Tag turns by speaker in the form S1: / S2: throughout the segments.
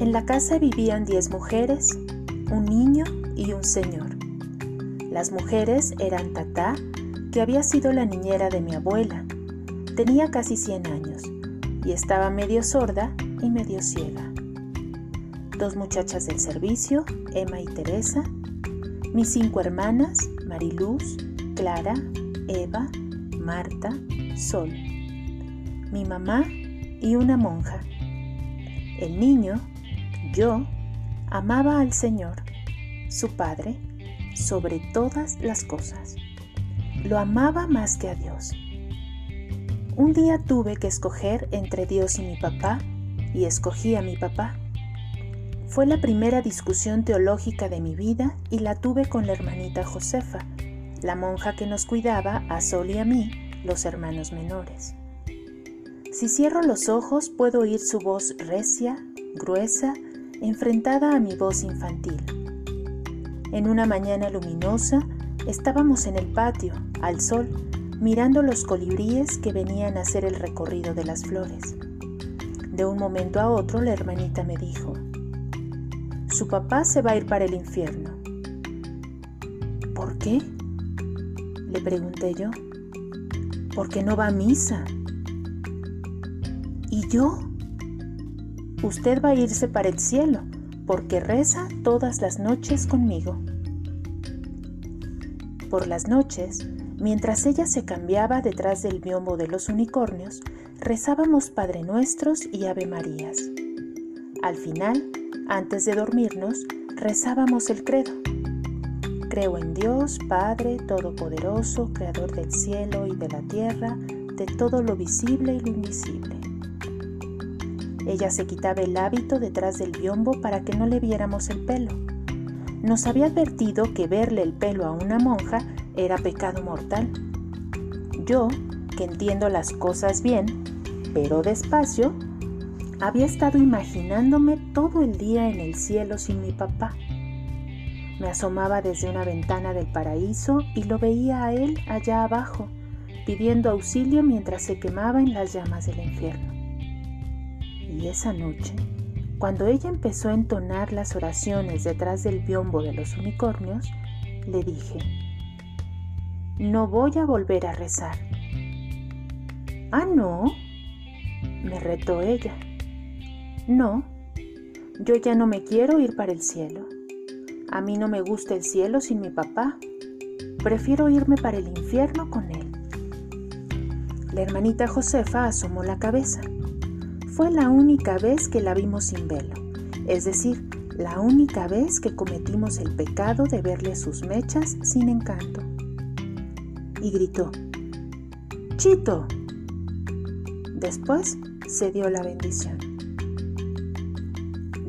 S1: En la casa vivían diez mujeres, un niño y un señor. Las mujeres eran Tatá, que había sido la niñera de mi abuela. Tenía casi 100 años y estaba medio sorda y medio ciega. Dos muchachas del servicio, Emma y Teresa. Mis cinco hermanas, Mariluz, Clara, Eva, Marta, Sol. Mi mamá y una monja. El niño, yo, amaba al Señor, su Padre, sobre todas las cosas. Lo amaba más que a Dios. Un día tuve que escoger entre Dios y mi papá y escogí a mi papá. Fue la primera discusión teológica de mi vida y la tuve con la hermanita Josefa, la monja que nos cuidaba a Sol y a mí, los hermanos menores. Si cierro los ojos puedo oír su voz recia, gruesa, enfrentada a mi voz infantil. En una mañana luminosa, estábamos en el patio, al sol, mirando los colibríes que venían a hacer el recorrido de las flores. De un momento a otro la hermanita me dijo, su papá se va a ir para el infierno. ¿Por qué? Le pregunté yo. Porque no va a misa. ¿Y yo? Usted va a irse para el cielo porque reza todas las noches conmigo. Por las noches, mientras ella se cambiaba detrás del biombo de los unicornios, rezábamos Padre Nuestros y Ave Marías. Al final, antes de dormirnos, rezábamos el credo. Creo en Dios, Padre Todopoderoso, Creador del cielo y de la tierra, de todo lo visible y lo invisible ella se quitaba el hábito detrás del biombo para que no le viéramos el pelo. Nos había advertido que verle el pelo a una monja era pecado mortal. Yo, que entiendo las cosas bien, pero despacio, había estado imaginándome todo el día en el cielo sin mi papá. Me asomaba desde una ventana del paraíso y lo veía a él allá abajo, pidiendo auxilio mientras se quemaba en las llamas del infierno. Y esa noche, cuando ella empezó a entonar las oraciones detrás del biombo de los unicornios, le dije, no voy a volver a rezar. Ah, no, me retó ella. No, yo ya no me quiero ir para el cielo. A mí no me gusta el cielo sin mi papá. Prefiero irme para el infierno con él. La hermanita Josefa asomó la cabeza. Fue la única vez que la vimos sin velo, es decir, la única vez que cometimos el pecado de verle sus mechas sin encanto. Y gritó, ¡Chito! Después se dio la bendición.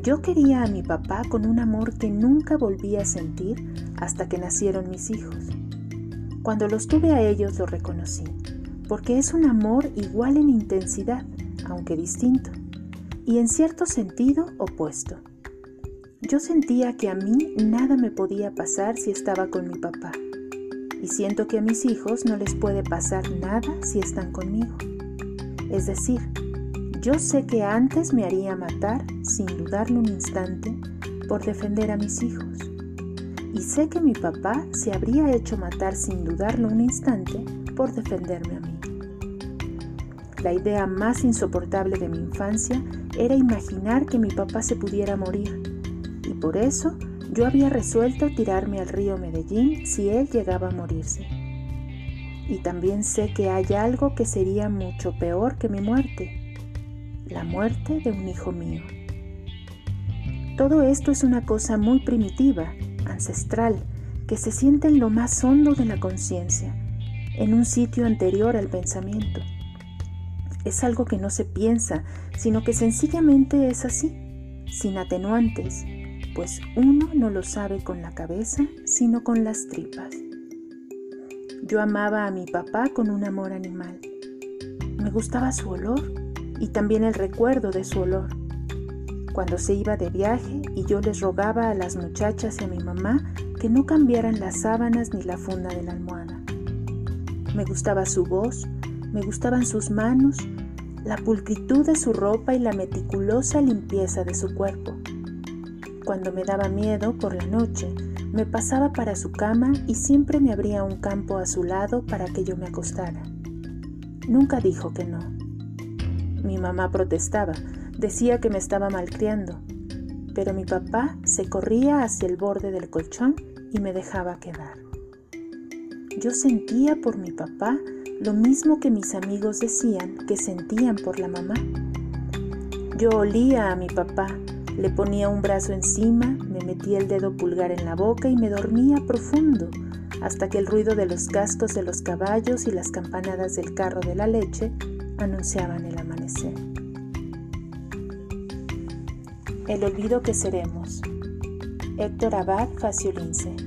S1: Yo quería a mi papá con un amor que nunca volví a sentir hasta que nacieron mis hijos. Cuando los tuve a ellos lo reconocí, porque es un amor igual en intensidad, aunque distinto, y en cierto sentido opuesto. Yo sentía que a mí nada me podía pasar si estaba con mi papá, y siento que a mis hijos no les puede pasar nada si están conmigo. Es decir, yo sé que antes me haría matar, sin dudarlo un instante, por defender a mis hijos. Y sé que mi papá se habría hecho matar sin dudarlo un instante por defenderme a mí. La idea más insoportable de mi infancia era imaginar que mi papá se pudiera morir, y por eso yo había resuelto tirarme al río Medellín si él llegaba a morirse. Y también sé que hay algo que sería mucho peor que mi muerte, la muerte de un hijo mío. Todo esto es una cosa muy primitiva, ancestral, que se siente en lo más hondo de la conciencia, en un sitio anterior al pensamiento es algo que no se piensa, sino que sencillamente es así, sin atenuantes, pues uno no lo sabe con la cabeza, sino con las tripas. Yo amaba a mi papá con un amor animal. Me gustaba su olor y también el recuerdo de su olor. Cuando se iba de viaje y yo les rogaba a las muchachas y a mi mamá que no cambiaran las sábanas ni la funda de la almohada. Me gustaba su voz, me gustaban sus manos, la pulcritud de su ropa y la meticulosa limpieza de su cuerpo. Cuando me daba miedo por la noche, me pasaba para su cama y siempre me abría un campo a su lado para que yo me acostara. Nunca dijo que no. Mi mamá protestaba, decía que me estaba malcriando, pero mi papá se corría hacia el borde del colchón y me dejaba quedar. Yo sentía por mi papá lo mismo que mis amigos decían que sentían por la mamá. Yo olía a mi papá, le ponía un brazo encima, me metía el dedo pulgar en la boca y me dormía profundo hasta que el ruido de los cascos de los caballos y las campanadas del carro de la leche anunciaban el amanecer. El olvido que seremos. Héctor Abad Faciolince